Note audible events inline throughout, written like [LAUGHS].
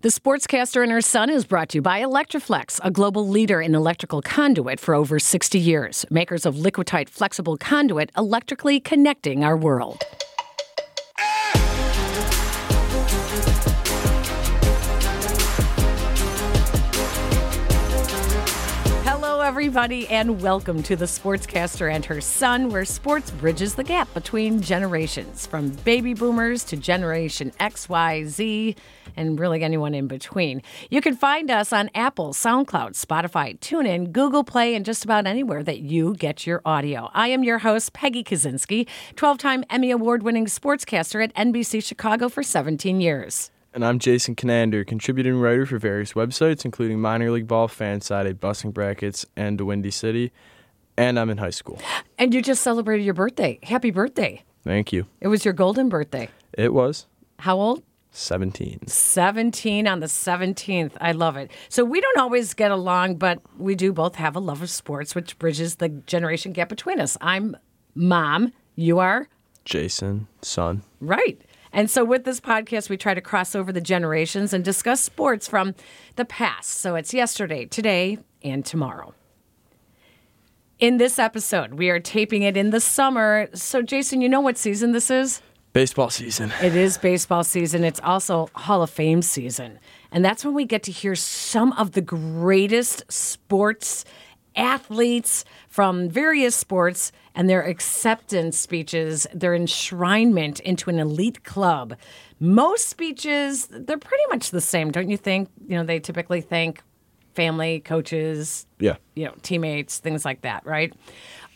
The Sportscaster and Her Son is brought to you by Electri-Flex, a global leader in electrical conduit for over 60 years. Makers of Liquatite flexible conduit, electrically connecting our world. Everybody, and welcome to the Sportscaster and Her Son, where sports bridges the gap between generations, from baby boomers to Generation X, Y, Z, and really anyone in between. You can find us on Apple, SoundCloud, Spotify, TuneIn, Google Play, and just about anywhere that you get your audio. I am your host, Peggy Kusinski, 12 time Emmy Award winning sportscaster at NBC Chicago for 17 years. And I'm Jason Conander, contributing writer for various websites, including Minor League Ball, Fansided, Busting Brackets, and Windy City. And I'm in high school. And you just celebrated your birthday. Happy birthday. Thank you. It was your golden birthday. It was How old? 17. 17 on the 17th. I love it. So we don't always get along, but we do both have a love of sports, which bridges the generation gap between us. I'm mom. You are? Jason, son. Right. And so with this podcast, we try to cross over the generations and discuss sports from the past. So it's yesterday, today, and tomorrow. In this episode, we are taping it in the summer. So, Jason, you know what season this is? Baseball season. It is baseball season. It's also Hall of Fame season. And that's when we get to hear some of the greatest sports athletes from various sports and their acceptance speeches, their enshrinement into an elite club. Most speeches, they're pretty much the same, don't you think? You know, they typically thank family, coaches, Yeah. you know, teammates, things like that, right?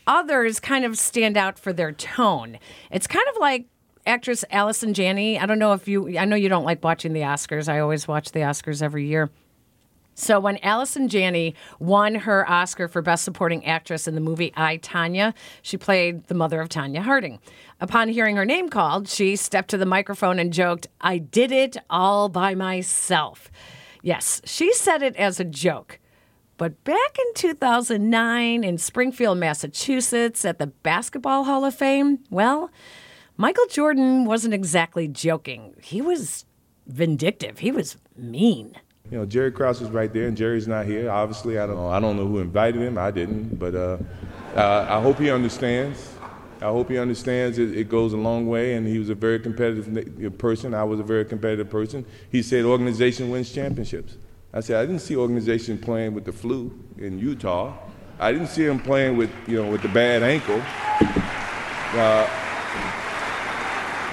Others kind of stand out for their tone. It's kind of like actress Allison Janney. I don't know if you, I know you don't like watching the Oscars. I always watch the Oscars every year. So when Allison Janney won her Oscar for Best Supporting Actress in the movie I, Tonya, she played the mother of Tonya Harding. Upon hearing her name called, she stepped to the microphone and joked, I did it all by myself. Yes, she said it as a joke. But back in 2009 in Springfield, Massachusetts, at the Basketball Hall of Fame, well, Michael Jordan wasn't exactly joking. He was vindictive, he was mean. You know, Jerry Krause was right there, and Jerry's not here. Obviously, I don't know. I don't know who invited him. I didn't, but uh, uh, I hope he understands. I hope he understands it, it goes a long way, and he was a very competitive person. I was a very competitive person. He said organization wins championships. I said I didn't see organization playing with the flu in Utah. I didn't see him playing with you know with the bad ankle. Uh,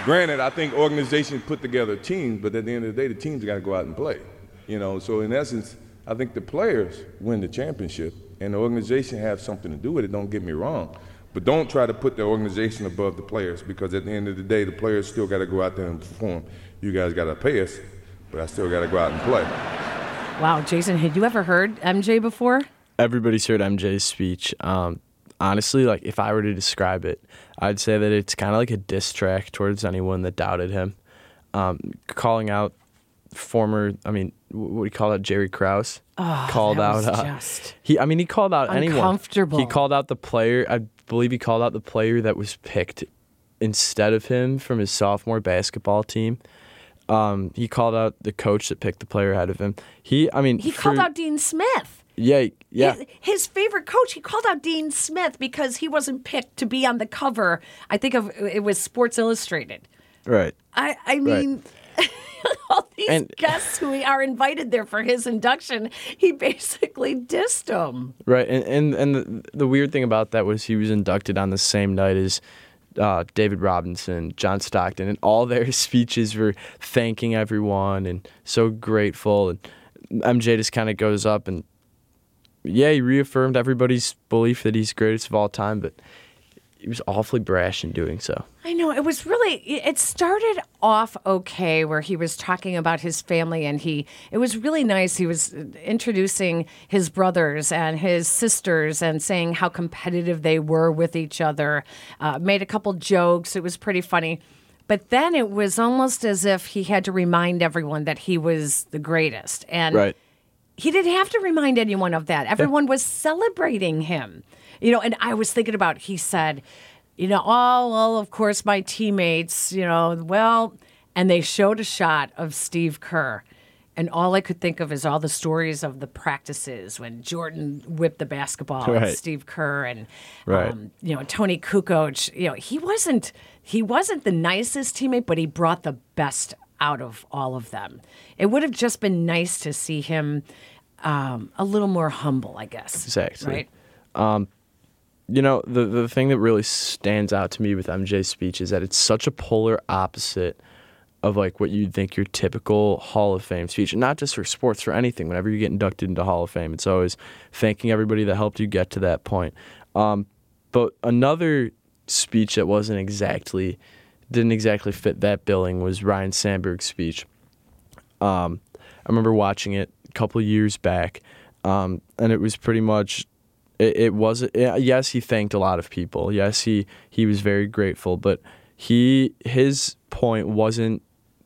granted, I think organizations put together teams, but at the end of the day, the teams got to go out and play. You know, so in essence, I think the players win the championship, and the organization have something to do with it. Don't get me wrong, but don't try to put the organization above the players because at the end of the day, the players still got to go out there and perform. You guys got to pay us, but I still got to go out and play. Wow, Jason, had you ever heard MJ before? Everybody's heard MJ's speech. Um, honestly, like if I were to describe it, I'd say that it's kind of like a diss track towards anyone that doubted him. Um, calling out former, I mean, wh- what do you call that? Jerry Krause called that out. uh, just he, I mean, he called out anyone. He called out the player. I believe he called out the player that was picked instead of him from his sophomore basketball team. Um, he called out the coach that picked the player ahead of him. He, I mean, He for- called out Dean Smith. Yeah, yeah. His, his favorite coach, he called out Dean Smith because he wasn't picked to be on the cover. I think of it was Sports Illustrated. right. I, I mean, [LAUGHS] all these And- guests who are invited there for his induction, he basically dissed them. Right, and and, and the, the weird thing about that was he was inducted on the same night as uh, David Robinson, John Stockton, and all their [LAUGHS] speeches were thanking everyone and so grateful. And MJ just kind of goes up and yeah, he reaffirmed everybody's belief that he's greatest of all time, but he was awfully brash in doing so. I know it was really. It started off okay, where he was talking about his family, and he. It was really nice. He was introducing his brothers and his sisters, and saying how competitive they were with each other. Uh, made a couple jokes. It was pretty funny. But then it was almost as if he had to remind everyone that he was the greatest. And Right. he didn't have to remind anyone of that. Everyone was celebrating him. You know, and I was thinking about, he said, you know, oh, well, of course, my teammates, you know, well, and they showed a shot of Steve Kerr. And all I could think of is all the stories of the practices when Jordan whipped the basketball and Steve Kerr and Right. um, you know Toni Kukoc. You know he wasn't he wasn't the nicest teammate, but he brought the best out of all of them. It would have just been nice to see him um, a little more humble, I guess. Exactly. Right. You know, the the thing that really stands out to me with MJ's speech is that it's such a polar opposite of like what you'd think your typical Hall of Fame speech, and not just for sports, for anything. Whenever you get inducted into Hall of Fame, it's always thanking everybody that helped you get to that point. Um, but another speech that wasn't exactly didn't exactly fit that billing was Ryne Sandberg's speech. Um, I remember watching it a couple years back, um, and it was pretty much. It, it was yeah, yes, he thanked a lot of people. Yes, he he was very grateful, but he his point wasn't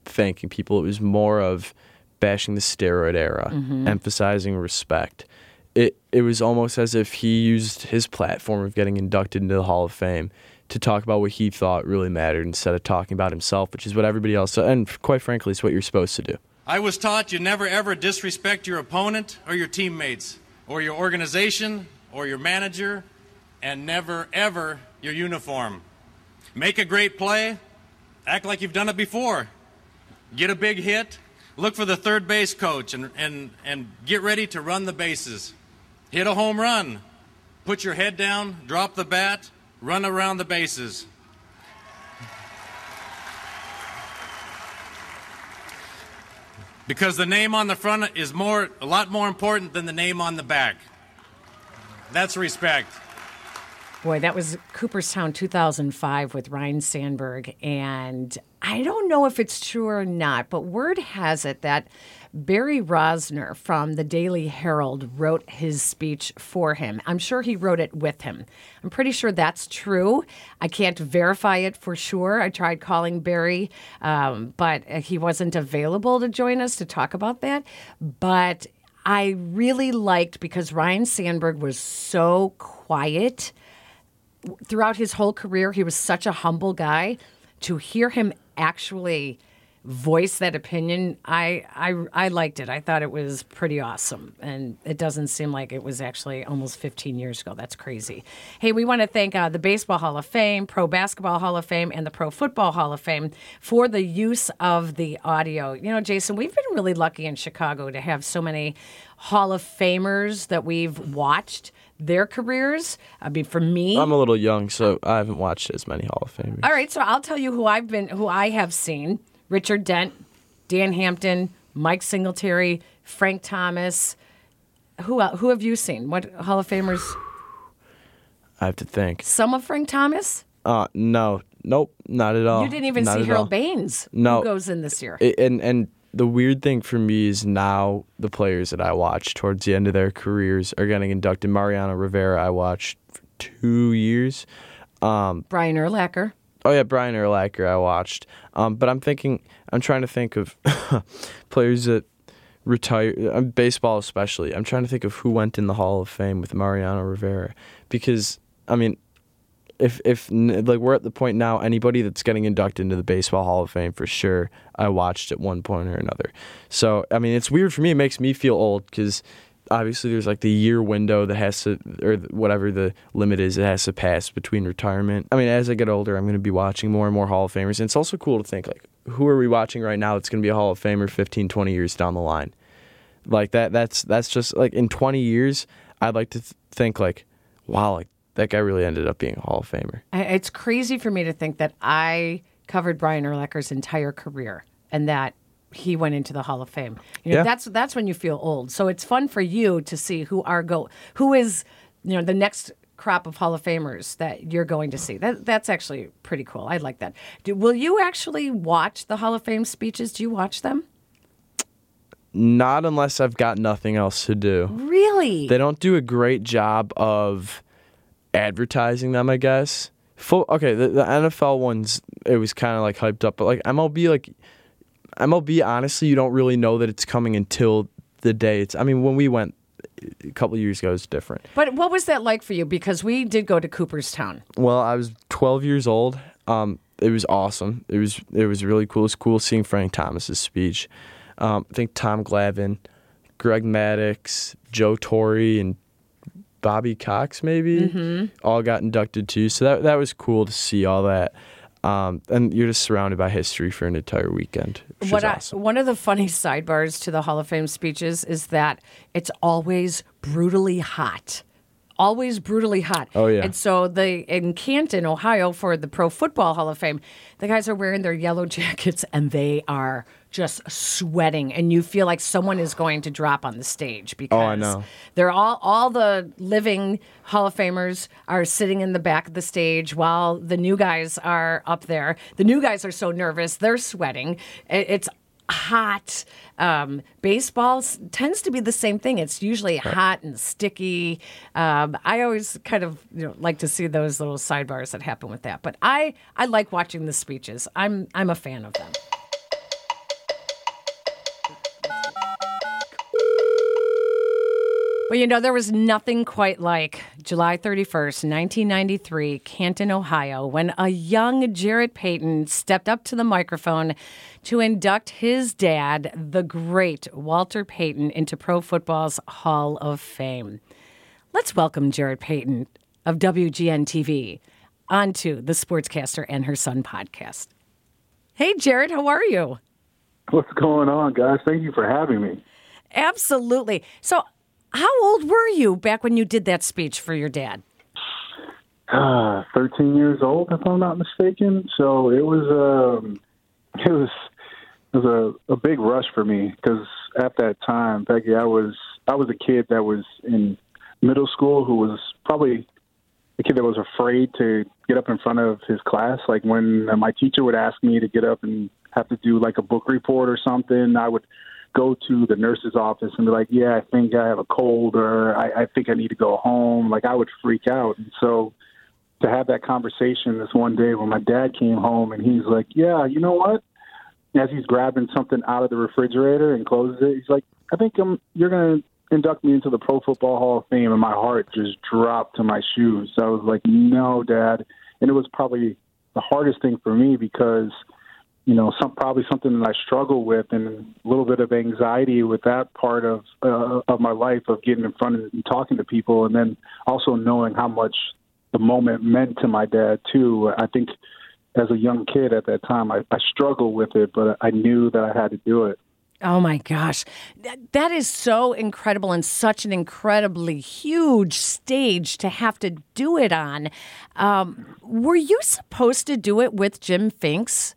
thanking people. It was more of bashing the steroid era, mm-hmm. emphasizing respect. It it was almost as if he used his platform of getting inducted into the Hall of Fame to talk about what he thought really mattered instead of talking about himself, which is what everybody else and quite frankly, it's what you're supposed to do. I was taught you never ever disrespect your opponent or your teammates or your organization or your manager and never ever your uniform. Make a great play, act like you've done it before. Get a big hit, look for the third base coach and, and, and get ready to run the bases. Hit a home run, put your head down, drop the bat, run around the bases. Because the name on the front is more a lot more important than the name on the back. That's respect. Boy, that was Cooperstown 2005 with Ryne Sandberg. And I don't know if it's true or not, but word has it that Barry Rozner from the Daily Herald wrote his speech for him. I'm sure he wrote it with him. I'm pretty sure that's true. I can't verify it for sure. I tried calling Barry, um, but he wasn't available to join us to talk about that. But I really liked because Ryne Sandberg was so quiet throughout his whole career, he was such a humble guy. To hear him actually voice that opinion, I, I I liked it. I thought it was pretty awesome, and it doesn't seem like it was actually almost 15 years ago. That's crazy. Hey, we want to thank uh, the Baseball Hall of Fame, Pro Basketball Hall of Fame, and the Pro Football Hall of Fame for the use of the audio. You know, Jason, we've been really lucky in Chicago to have so many Hall of Famers that we've watched their careers. I mean, for me, I'm a little young, so I haven't watched as many Hall of Famers. all right, so I'll tell you who I've been, who I have seen: Richard Dent, Dan Hampton, Mike Singletary, Frank Thomas. Who who have you seen? What Hall of Famers? I have to think. Some of Frank Thomas. Uh, no, nope, not at all. You didn't even Not see Harold all. Baines. No. who goes in this year. It- and and the weird thing for me is now the players that I watch towards the end of their careers are getting inducted. Mariano Rivera, I watched for two years. Brian Urlacher. Oh yeah, Brian Urlacher, I watched. Um, but I'm thinking, I'm trying to think of [LAUGHS] players that retire, uh, baseball especially. I'm trying to think of who went in the Hall of Fame with Mariano Rivera, because I mean, if if like we're at the point now, anybody that's getting inducted into the Baseball Hall of Fame for sure, I watched at one point or another. So I mean, it's weird for me. It makes me feel old because obviously there's like the year window that has to or whatever the limit is it has to pass between retirement. I mean, as I get older, I'm going to be watching more and more Hall of Famers, and it's also cool to think like who are we watching right now that's going to be a Hall of Famer 15, 20 years down the line. Like that that's that's just like in 20 years, I'd like to th- think like wow, like that guy really ended up being a Hall of Famer. It's crazy for me to think that I covered Brian Urlacher's entire career and that he went into the Hall of Fame. You know, Yeah. that's that's when you feel old. So it's fun for you to see who are go who is you know the next crop of Hall of Famers that you're going to see. That that's actually pretty cool. I like that. Do, will you actually watch the Hall of Fame speeches? Do you watch them? Not unless I've got nothing else to do. Really? They don't do a great job of advertising them, I guess. Full, okay, the, the NFL ones, it was kind of like hyped up, but like MLB, like MLB, honestly, you don't really know that it's coming until the day it's. I mean, when we went a couple of years ago, it's different. but what was that like for you? Because we did go to Cooperstown. Well, I was 12 years old. Um, it was awesome. It was it was really cool. It was cool seeing Frank Thomas's speech. Um, I think Tom Glavine, Greg Maddux, Joe Torre, and Bobby Cox maybe Mm-hmm. all got inducted too. So that that was cool to see all that. Um, and you're just surrounded by history for an entire weekend, What I, awesome. one of the funny sidebars to the Hall of Fame speeches is that it's always brutally hot. Always brutally hot. Oh, yeah. And so the in Canton, Ohio, for the Pro Football Hall of Fame, the guys are wearing their yellow [LAUGHS] jackets and they are just sweating, and you feel like someone is going to drop on the stage because Oh, I know. they're all all the living Hall of Famers are sitting in the back of the stage while the new guys are up there. The new guys are so nervous, they're sweating. It's hot. Um, baseball tends to be the same thing. It's usually hot and sticky. Um, I always kind of you know, like to see those little sidebars that happen with that. But I I like watching the speeches. I'm I'm a fan of them. Well, you know, there was nothing quite like July 31st, 1993, Canton, Ohio, when a young Jarrett Payton stepped up to the microphone to induct his dad, the great Walter Payton, into Pro Football's Hall of Fame. Let's welcome Jarrett Payton of WGN TV onto the Sportscaster and Her Son podcast. Hey, Jarrett, how are you? What's going on, guys? Thank you for having me. Absolutely. So, how old were you back when you did that speech for your dad? Uh, 13 years old, if I'm not mistaken. So it was, um, it was, it was a, a big rush for me because at that time, Peggy, I was, I was a kid that was in middle school who was probably a kid that was afraid to get up in front of his class. Like when my teacher would ask me to get up and have to do like a book report or something, I would go to the nurse's office and be like, "Yeah, I think I have a cold, or I, I think I need to go home." Like I would freak out, and so to have that conversation this one day when my dad came home and he's like, "Yeah, you know what?" As he's grabbing something out of the refrigerator and closes it, he's like, "I think I'm, you're going to induct me into the Pro Football Hall of Fame," and my heart just dropped to my shoes. So I was like, "No, Dad," and it was probably the hardest thing for me because you know, some probably something that I struggle with, and a little bit of anxiety with that part of uh, of my life of getting in front and talking to people, and then also knowing how much the moment meant to my dad too. I think as a young kid at that time, I, I struggled with it, but I knew that I had to do it. Oh my gosh. That, that is so incredible and such an incredibly huge stage to have to do it on. Um, were you supposed to do it with Jim Finks?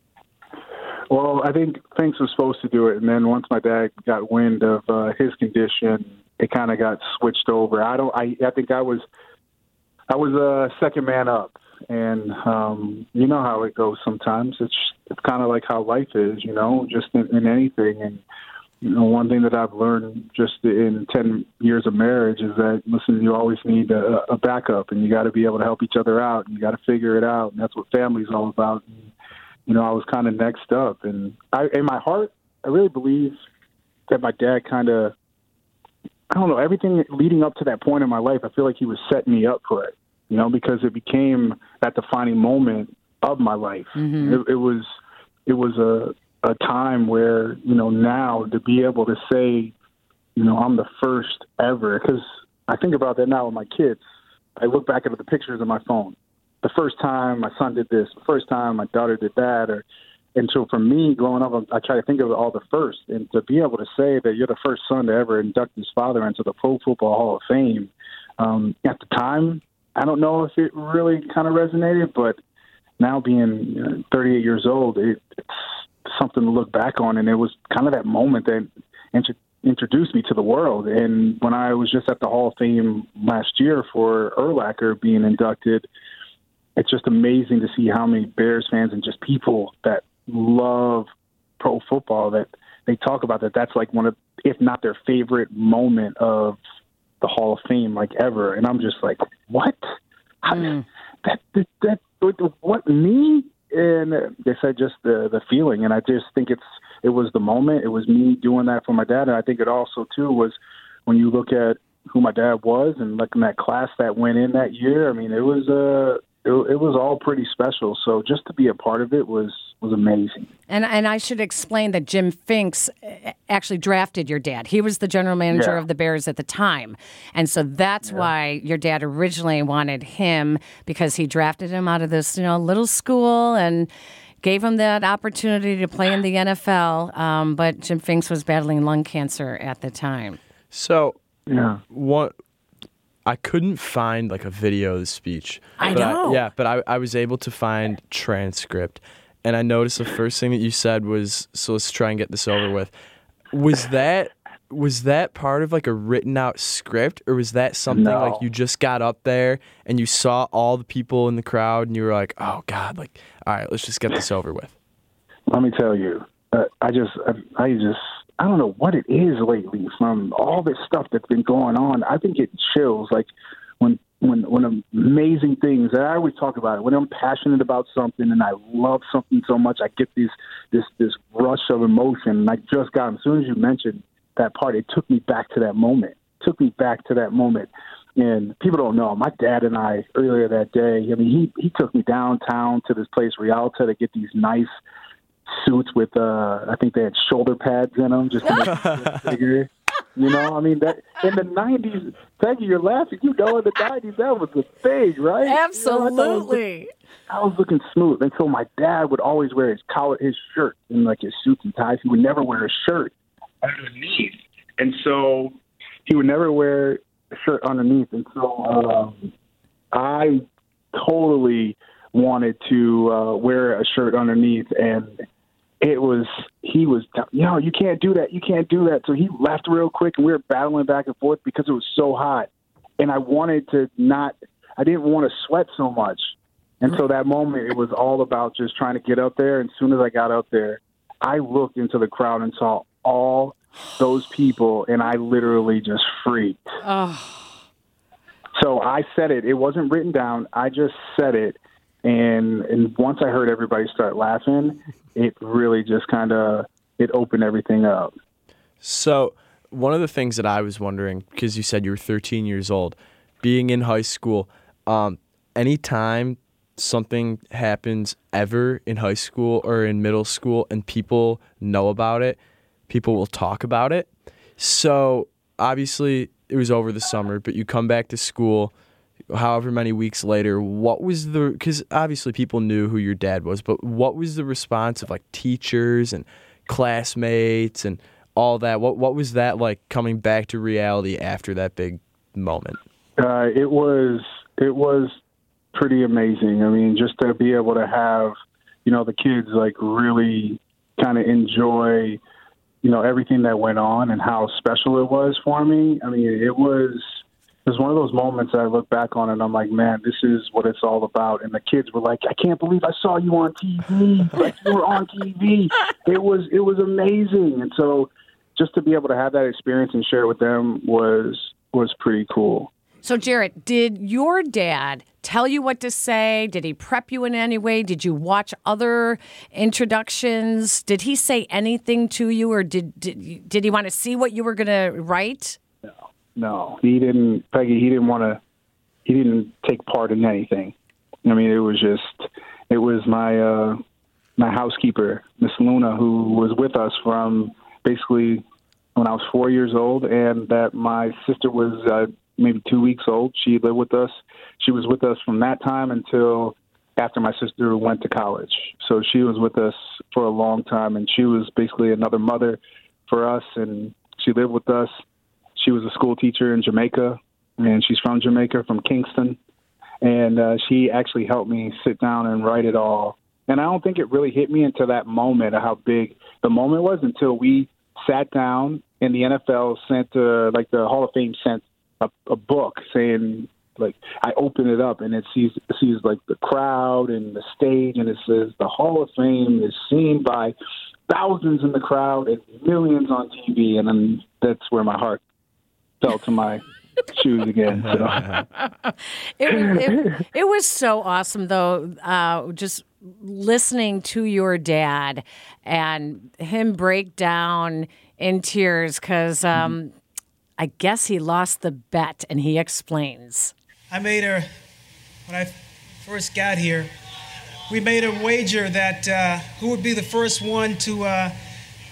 Well, I think Finks was supposed to do it, and then once my dad got wind of uh, his condition, it kind of got switched over. I don't. I I think I was I was a second man up, and um, you know how it goes sometimes. It's it's kind of like how life is, you know, just in, in anything. And you know, one thing that I've learned just in ten years of marriage is that listen, you always need a, a backup, and you got to be able to help each other out, and you got to figure it out, and that's what family's all about. And, you know, I was kind of next up, and I, in my heart, I really believe that my dad kind of, I don't know, everything leading up to that point in my life, I feel like he was setting me up for it, you know, because it became that defining moment of my life. Mm-hmm. It, it was, it was a a time where you know now to be able to say, you know, I'm the first ever, because I think about that now with my kids. I look back at the pictures on my phone the first time my son did this, the first time my daughter did that, or and so for me growing up, I try to think of all the first, and to be able to say that you're the first son to ever induct his father into the Pro Football Hall of Fame. Um, at the time, I don't know if it really kind of resonated, but now being you know, 38 years old, it, it's something to look back on, and it was kind of that moment that intro- introduced me to the world. And when I was just at the Hall of Fame last year for Urlacher being inducted it's just amazing to see how many Bears fans and just people that love pro football that they talk about that. That's like one of if not their favorite moment of the Hall of Fame like ever. And I'm just like what? How, that, that that what me? And they said just the the feeling. And I just think it's it was the moment. It was me doing that for my dad. And I think it also too was when you look at who my dad was and looking that class that went in that year I mean it was uh it, it was all pretty special. So just to be a part of it was was amazing. And and I should explain that Jim Finks uh, actually drafted your dad. He was the general manager Yeah. of the Bears at the time, and so that's why your dad originally wanted him because he drafted him out of this you know little school and gave him that opportunity to play in the NFL. Um, but Jim Finks was battling lung cancer at the time. So Yeah. what I couldn't find like a video of the speech. I but know. yeah, but I, I was able to find transcript, and I noticed the first thing that you said was, "So let's try and get this over with." Was that was that part of like a written out script, or was that something No. like you just got up there and you saw all the people in the crowd and you were like, "Oh God, like all right, let's just get this over with." Let me tell you, uh, I just, I, I just, I don't know what it is lately from all this stuff that's been going on. I've been getting chills, like when, when, when amazing things. And I always talk about it. When I'm passionate about something and I love something so much, I get this, this, this rush of emotion. And I just got. As soon as you mentioned that part, it took me back to that moment. Took me back to that moment. And people don't know. My dad and I earlier that day. I mean, he he took me downtown to this place, Rialta, to get these nice suits with uh I think they had shoulder pads in them just to make them look [LAUGHS] bigger. You know, I mean that in the nineties, Peggy, you're laughing. You know, in the nineties that was the thing, right? You know, I was- Absolutely. I was looking smooth until my dad would always wear his collar, his shirt, and like his suits and ties. He would never wear a shirt underneath, and so he would never wear a shirt underneath. And so um, I totally wanted to uh, wear a shirt underneath, and it was he was you know you can't do that, you can't do that. So he left real quick, and we were battling back and forth because it was so hot, and I wanted to not. I didn't want to sweat so much. And so that moment, it was all about just trying to get up there. And as soon as I got up there, I looked into the crowd and saw all those people, and I literally just freaked. Oh. So I said it. It wasn't written down. I just said it. And and once I heard everybody start laughing, it really just kind of it opened everything up. So, one of the things that I was wondering, because you said you were 13 years old, being in high school, um, anytime something happens ever in high school or in middle school and people know about it, people will talk about it. So, obviously, it was over the summer, but you come back to school however many weeks later what was the because obviously people knew who your dad was but what was the response of like teachers and classmates and all that what what was that like coming back to reality after that big moment Uh, it was it was pretty amazing. I mean, just to be able to have you know the kids like really kind of enjoy you know everything that went on and how special it was for me. I mean, it was was one of those moments that I look back on and I'm like, man, this is what it's all about. And the kids were like, I can't believe I saw you on TV. [LAUGHS] Like you were on TV. It was it was amazing. And so just to be able to have that experience and share it with them was was pretty cool. So, Jarrett, did your dad tell you what to say? Did he prep you in any way? Did you watch other introductions? Did he say anything to you, or did did, did he want to see what you were going to write? No, he didn't. Peggy, he didn't want to. He didn't take part in anything. I mean, it was just. It was my uh, my housekeeper, Miss Luna, who was with us from basically when I was four years old, and that my sister was uh, maybe two weeks old. She lived with us. She was with us from that time until after my sister went to college. So she was with us for a long time, and she was basically another mother for us. And she lived with us. She was a school teacher in Jamaica, and she's from Jamaica, from Kingston. And uh, she actually helped me sit down and write it all. And I don't think it really hit me until that moment of how big the moment was until we sat down and the NFL sent, uh, like the Hall of Fame sent a, a book saying, like I open it up and it sees it sees like the crowd and the stage and it says the Hall of Fame is seen by thousands in the crowd and millions on TV and then that's where my heart fell to my shoes again. So. [LAUGHS] It, it, it was so awesome, though, uh, just listening to your dad and him break down in tears because um, I guess he lost the bet and he explains. I made her, when I first got here, we made a wager that uh, who would be the first one to uh,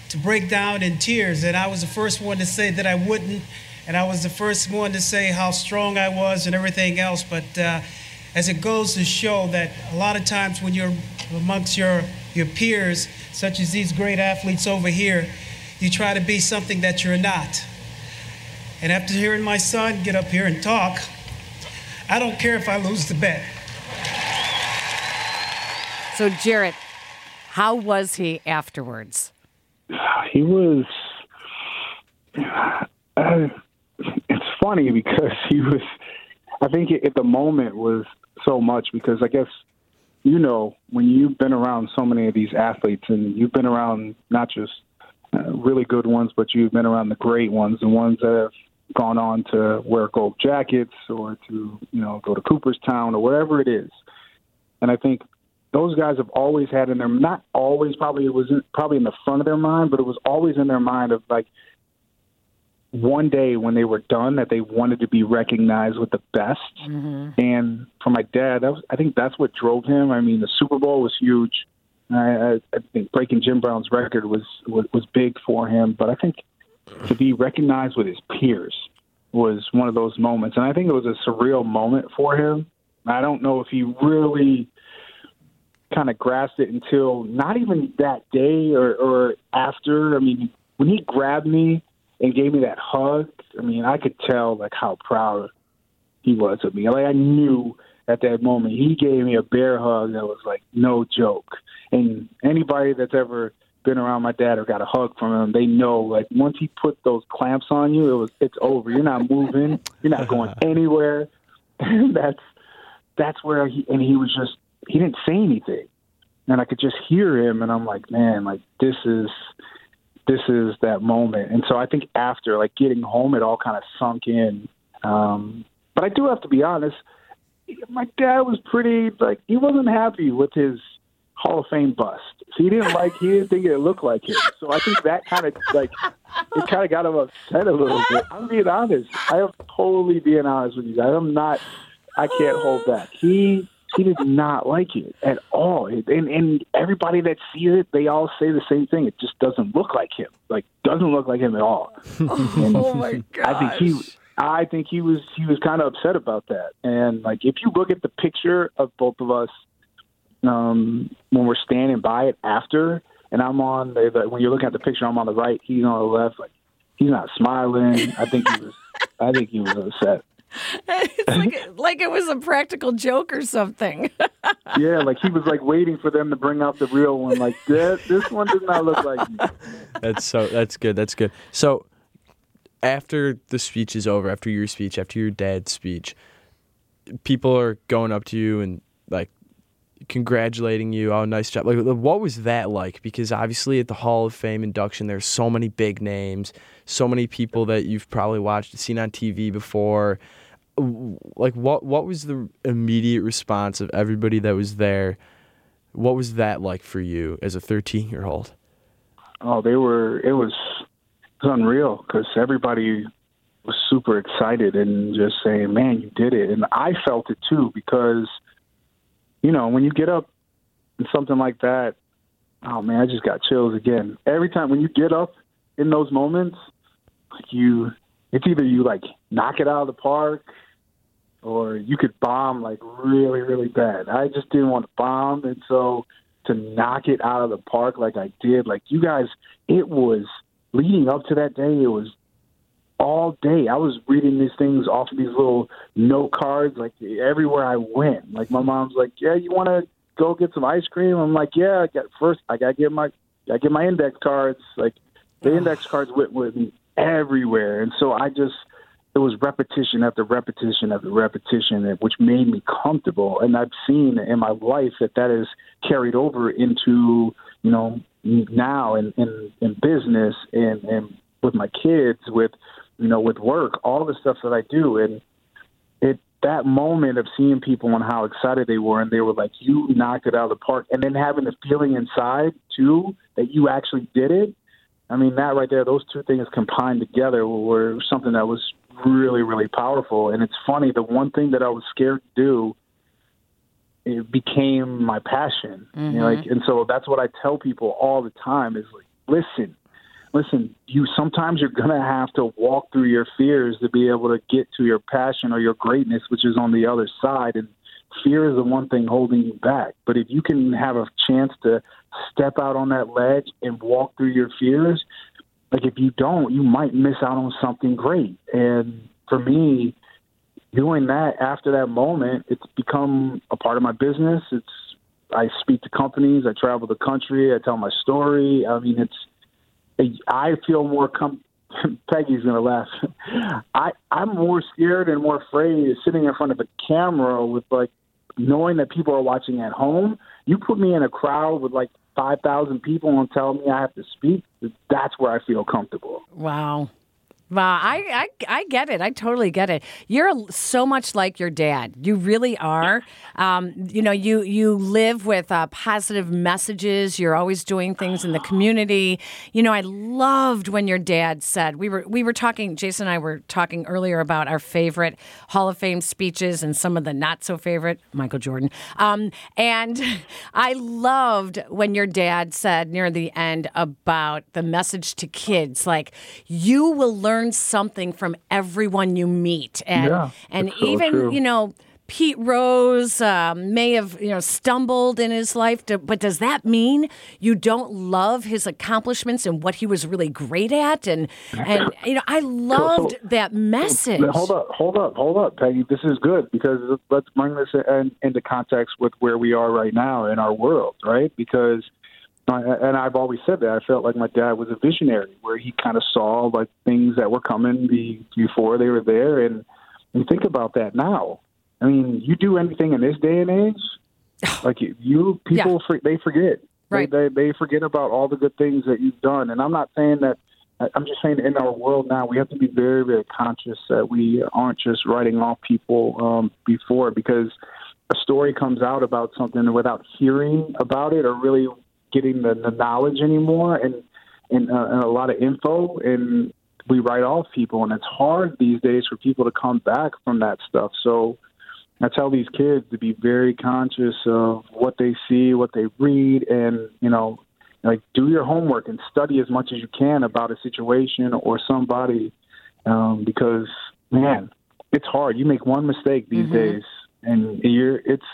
to break down in tears, and I was the first one to say that I wouldn't, and I was the first one to say how strong I was and everything else. But uh, as it goes to show that a lot of times when you're amongst your your peers, such as these great athletes over here, you try to be something that you're not. And after hearing my son get up here and talk, I don't care if I lose the bet. So, Jarrett, how was he afterwards? He was. Uh, it's funny [LAUGHS] because he was. I think at the moment was so much because I guess you know when you've been around so many of these athletes and you've been around not just uh, really good ones, but you've been around the great ones, the ones that have gone on to wear gold jackets or to you know go to Cooperstown or whatever it is. And I think those guys have always had in their not always probably it was in, probably in the front of their mind, but it was always in their mind of like one day when they were done that they wanted to be recognized with the best. Mm-hmm. And for my dad, that was, I think that's what drove him. I mean, the Super Bowl was huge. I, I think breaking Jim Brown's record was, was was big for him, but I think to be recognized with his peers was one of those moments, and I think it was a surreal moment for him. I don't know if he really kind of grasped it until not even that day or, or after. I mean, when he grabbed me and gave me that hug, I mean, I could tell like how proud he was of me. Like I knew at that moment he gave me a bear hug that was like no joke. And anybody that's ever been around my dad or got a hug from him, they know like once he put those clamps on you, it was it's over. You're not moving. You're not going [LAUGHS] anywhere. [LAUGHS] that's that's where he and he was just he didn't say anything, and I could just hear him, and I'm like, man, like this is this is that moment. And so I think after like getting home, it all kind of sunk in. Um, but I do have to be honest. My dad was pretty like he wasn't happy with his Hall of Fame bust. So he didn't like he didn't think it looked like him. So I think that kind of like it kind of got him upset a little bit. I'm being honest. I am totally being honest with you guys. I'm not. I can't hold back. He he did not like it at all. And, and everybody that sees it, they all say the same thing. It just doesn't look like him. Like doesn't look like him at all. [LAUGHS] oh my god! I think he. I think he was he was kind of upset about that. And like if you look at the picture of both of us um, when we're standing by it after, and I'm on the, when you're looking at the picture, I'm on the right, he's on the left. Like he's not smiling. I think he was. I think he was upset. [LAUGHS] it's like like it was a practical joke or something. [LAUGHS] yeah, like he was like waiting for them to bring out the real one. Like this, this one does not look like me. That's so. That's good. That's good. So after the speech is over, after your speech, after your dad's speech, people are going up to you and like congratulating you. Oh, nice job! Like, what was that like? Because obviously, at the Hall of Fame induction, there's so many big names, so many people that you've probably watched, seen on TV before like what what was the immediate response of everybody that was there? What was that like for you as a 13 year old? Oh, they were. It was, it was unreal because everybody was super excited and just saying, "Man, you did it!" And I felt it too because, you know, when you get up and something like that, oh man, I just got chills again. Every time when you get up in those moments, like you, it's either you like knock it out of the park or you could bomb like really, really bad. I just didn't want to bomb, and so to knock it out of the park like I did, like you guys, it was leading up to that day. It was all day. I was reading these things off of these little note cards, like everywhere I went. Like my mom's like, "Yeah, you want to go get some ice cream?" I'm like, "Yeah." I got first. I gotta get my, I get my index cards. Like the index cards went with me everywhere, and so I just it was repetition after repetition after repetition, which made me comfortable. And I've seen in my life that that is carried over into, you know, now in, in, in business and, and with my kids, with, you know, with work, all the stuff that I do. And it, that moment of seeing people and how excited they were, and they were like, you knocked it out of the park. And then having the feeling inside, too, that you actually did it. I mean, that right there, those two things combined together were something that was really, really powerful. And it's funny, the one thing that I was scared to do it became my passion. You know, mm-hmm. like, and so that's what I tell people all the time is like, listen, listen, you sometimes you're gonna have to walk through your fears to be able to get to your passion or your greatness, which is on the other side. And fear is the one thing holding you back. But if you can have a chance to step out on that ledge and walk through your fears, like if you don't, you might miss out on something great. And for me, doing that after that moment, it's become a part of my business. It's I speak to companies, I travel the country, I tell my story. I mean, it's I feel more com- [LAUGHS] Peggy's gonna laugh. I I'm more scared and more afraid of sitting in front of a camera with like knowing that people are watching at home. You put me in a crowd with like five thousand people and tell me I have to speak. That's where I feel comfortable. Wow. Wow, I, I I get it. I totally get it. You're so much like your dad. You really are. Um, you know, you you live with uh, positive messages. You're always doing things in the community. You know, I loved when your dad said we were we were talking. Jason and I were talking earlier about our favorite Hall of Fame speeches and some of the not so favorite Michael Jordan. Um, and [LAUGHS] I loved when your dad said near the end about the message to kids, like you will learn something from everyone you meet, and Yeah, and so even you know. Pete Rose um, may have you know stumbled in his life, to, but does that mean you don't love his accomplishments and what he was really great at? And and [LAUGHS] you know, I loved that message. Hold up, hold up, hold up, Peggy. This is good because let's bring this in, into context with where we are right now in our world, right? Because, and I've always said that I felt like my dad was a visionary, where he kind of saw like things that were coming be, before they were there, and and think about that now. I mean, you do anything in this day and age, [SIGHS] like you, you people, for, they forget. Right. They, they they forget about all the good things that you've done, and I'm not saying that. I'm just saying, in our world now, we have to be very, very conscious that we aren't just writing off people um, before because a story comes out about something without hearing about it or really getting the, the knowledge anymore, and and, uh, and a lot of info, and we write off people, and it's hard these days for people to come back from that stuff. So I tell these kids to be very conscious of what they see, what they read, and you know, like do your homework and study as much as you can about a situation or somebody, um, because man, it's hard. You make one mistake these days, and you're it's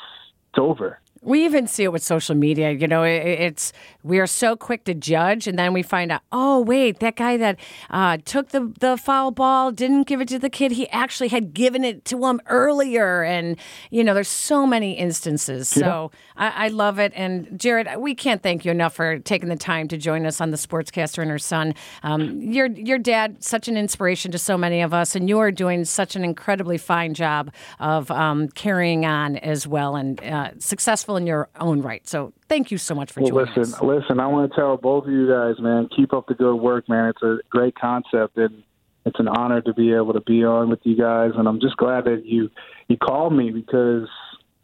it's over. We even see it with social media. You know, it, it's we are so quick to judge, and then we find out, oh wait, that guy that uh, took the the foul ball didn't give it to the kid. He actually had given it to him earlier, and you know, there's so many instances. So I, I love it. And Jarrett, we can't thank you enough for taking the time to join us on the Sportscaster and her son. Um, your your dad, such an inspiration to so many of us, and you are doing such an incredibly fine job of um, carrying on as well and uh, successful in your own right. So thank you so much for Well, joining listen, us. listen. I want to tell both of you guys, man, keep up the good work, man. It's a great concept, and it's an honor to be able to be on with you guys. And I'm just glad that you you called me because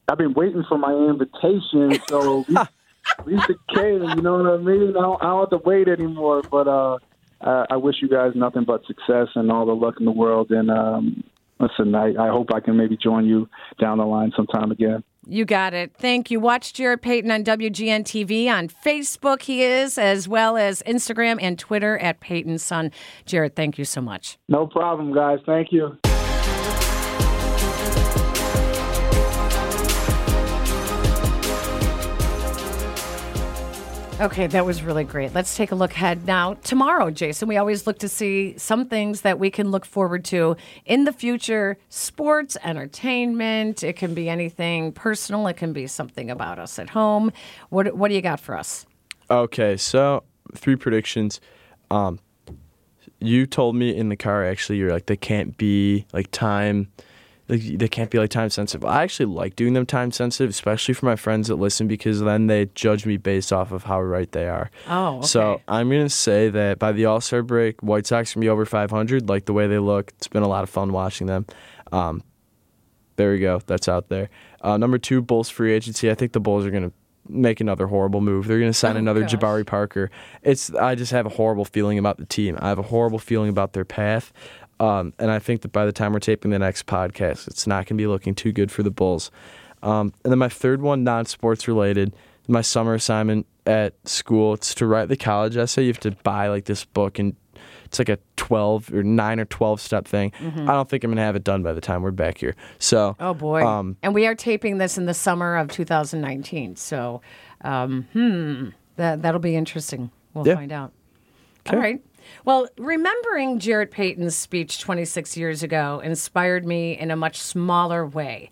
I've been waiting for my invitation. So at least it came. You know what I mean? I don't, I don't have to wait anymore. But uh, I, I wish you guys nothing but success and all the luck in the world. And um, listen, I, I hope I can maybe join you down the line sometime again. You got it. Thank you. Watch Jarrett Payton on WGN TV on Facebook. He is as well as Instagram and Twitter at Peyton's Son. Jarrett, thank you so much. No problem, guys. Thank you. Okay, that was really great. Let's take a look ahead now. Tomorrow, Jason, we always look to see some things that we can look forward to in the future sports, entertainment. It can be anything personal, it can be something about us at home. What, what do you got for us? Okay, so three predictions. Um, you told me in the car actually you're like they can't be like time like they can't be like time sensitive. I actually like doing them time sensitive, especially for my friends that listen because then they judge me based off of how right they are. Oh, So. I'm gonna say that by the All Star break, White Sox can be over 500. Like the way they look, it's been a lot of fun watching them. Um, there we go. That's out there. Uh, number two, Bulls free agency. I think the Bulls are gonna make another horrible move. They're gonna sign Oh, another gosh. Jabari Parker. It's I just have a horrible feeling about the team. I have a horrible feeling about their path. Um, and I think that by the time we're taping the next podcast, it's not going to be looking too good for the Bulls. Um, and then my third one, non sports related, my summer assignment at school. It's to write the college essay. You have to buy like this book and it's like a 12 or 9 or 12 step thing. I don't think I'm going to have it done by the time we're back here. So, Oh boy! Um, and we are taping this in the summer of 2019. So, um, hmm, that that'll be interesting. We'll Yeah. find out. All right. Well, remembering Jarrett Payton's speech 26 years ago inspired me in a much smaller way.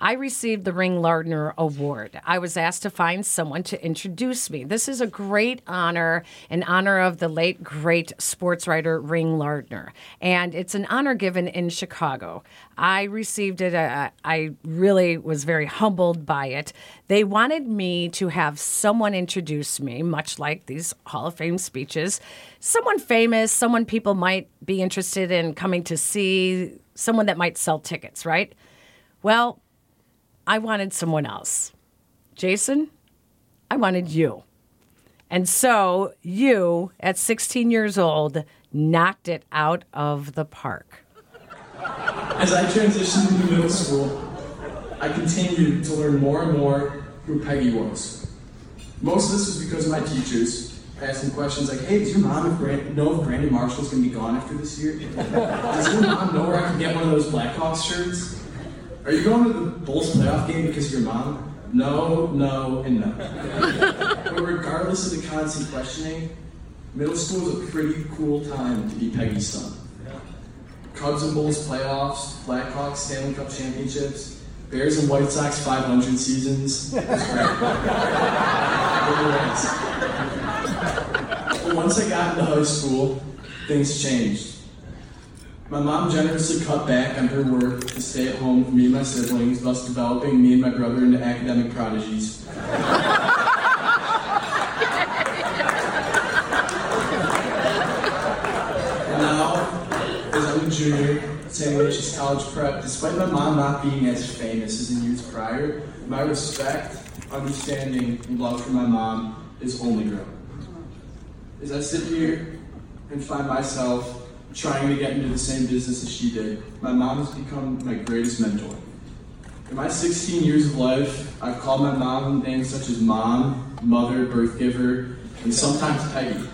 I received the Ring Lardner Award. I was asked to find someone to introduce me. This is a great honor in honor of the late great sports writer Ring Lardner, and it's an honor given in Chicago. I received it. Uh, I really was very humbled by it. They wanted me to have someone introduce me, much like these Hall of Fame speeches, someone famous, someone people might be interested in coming to see, someone that might sell tickets, right? Well, I wanted someone else. Jason, I wanted you. And so you, at 16 years old, knocked it out of the park. As I transitioned into middle school, I continued to learn more and more who Peggy was. Most of this was because of my teachers asking questions like, "Hey, does your mom Brand- know if Brandon Marshall's going to be gone after this year? [LAUGHS] Does your mom know where I can get one of those Blackhawks shirts? Are you going to the Bulls playoff game because of your mom? No, no, and no." [LAUGHS] but regardless of the constant questioning, middle school was a pretty cool time to be Peggy's son. Cubs and Bulls playoffs, Blackhawks Stanley Cup championships, Bears and White Sox 500 seasons. It was great. It was. But once I got into high school, things changed. My mom generously cut back on her work to stay at home for me and my siblings, thus developing me and my brother into academic prodigies. Now, as I'm a junior St. Ignatius College Prep, despite my mom not being as famous as in years prior, my respect, understanding, and love for my mom is only growing. As I sit here and find myself trying to get into the same business as she did, my mom has become my greatest mentor. In my 16 years of life, I've called my mom names such as mom, mother, birth giver, and sometimes Peggy.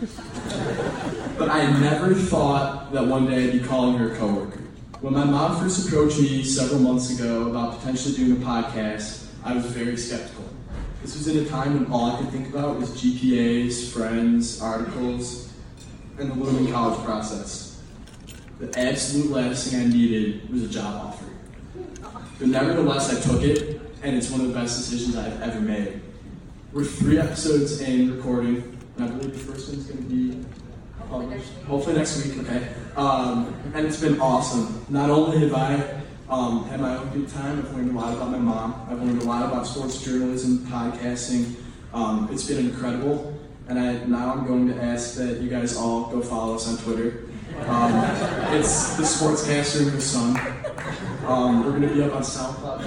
But I never thought that one day I'd be calling her a coworker. When my mom first approached me several months ago about potentially doing a podcast, I was very skeptical. This was in a time when all I could think about was GPAs, friends, articles, and the looming college process. The absolute last thing I needed was a job offer. But nevertheless, I took it, and it's one of the best decisions I've ever made. We're three episodes in recording, and I believe the first one's going to be published hopefully next week. Okay, um, and it's been awesome. Not only have I um, had my own good time, I've learned a lot about my mom. I've learned a lot about sports journalism, podcasting. Um, it's been incredible, and I, now I'm going to ask that you guys all go follow us on Twitter. Um, it's the Sportscaster her son. Um, we're going to be up on SoundCloud.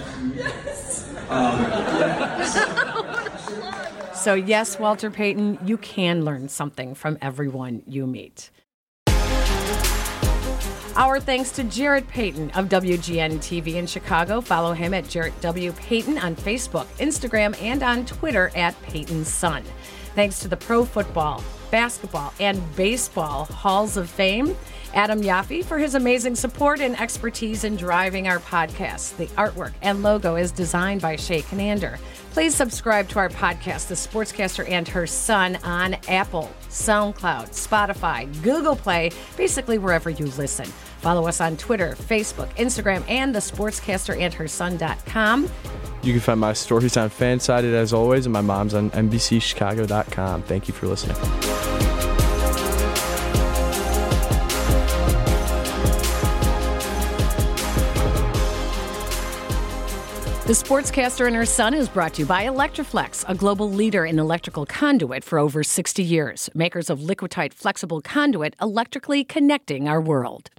Um, yeah. So, yes, Walter Payton, you can learn something from everyone you meet. Our thanks to Jarrett Payton of WGN TV in Chicago. Follow him at Jarrett W. Payton on Facebook, Instagram, and on Twitter at Payton's Son. Thanks to the Pro Football, Basketball, and Baseball Halls of Fame, Adam Yaffe for his amazing support and expertise in driving our podcast. The artwork and logo is designed by Shay Conander. Please subscribe to our podcast, The Sportscaster and Her Son, on Apple, SoundCloud, Spotify, Google Play, basically wherever you listen. Follow us on Twitter, Facebook, Instagram, and the sportscasterandherson.com. You can find my stories on Fansided as always, and my mom's on NBCChicago.com. Thank you for listening. The Sportscaster and Her Son is brought to you by Electri-Flex, a global leader in electrical conduit for over 60 years. Makers of Liquatite flexible conduit, electrically connecting our world.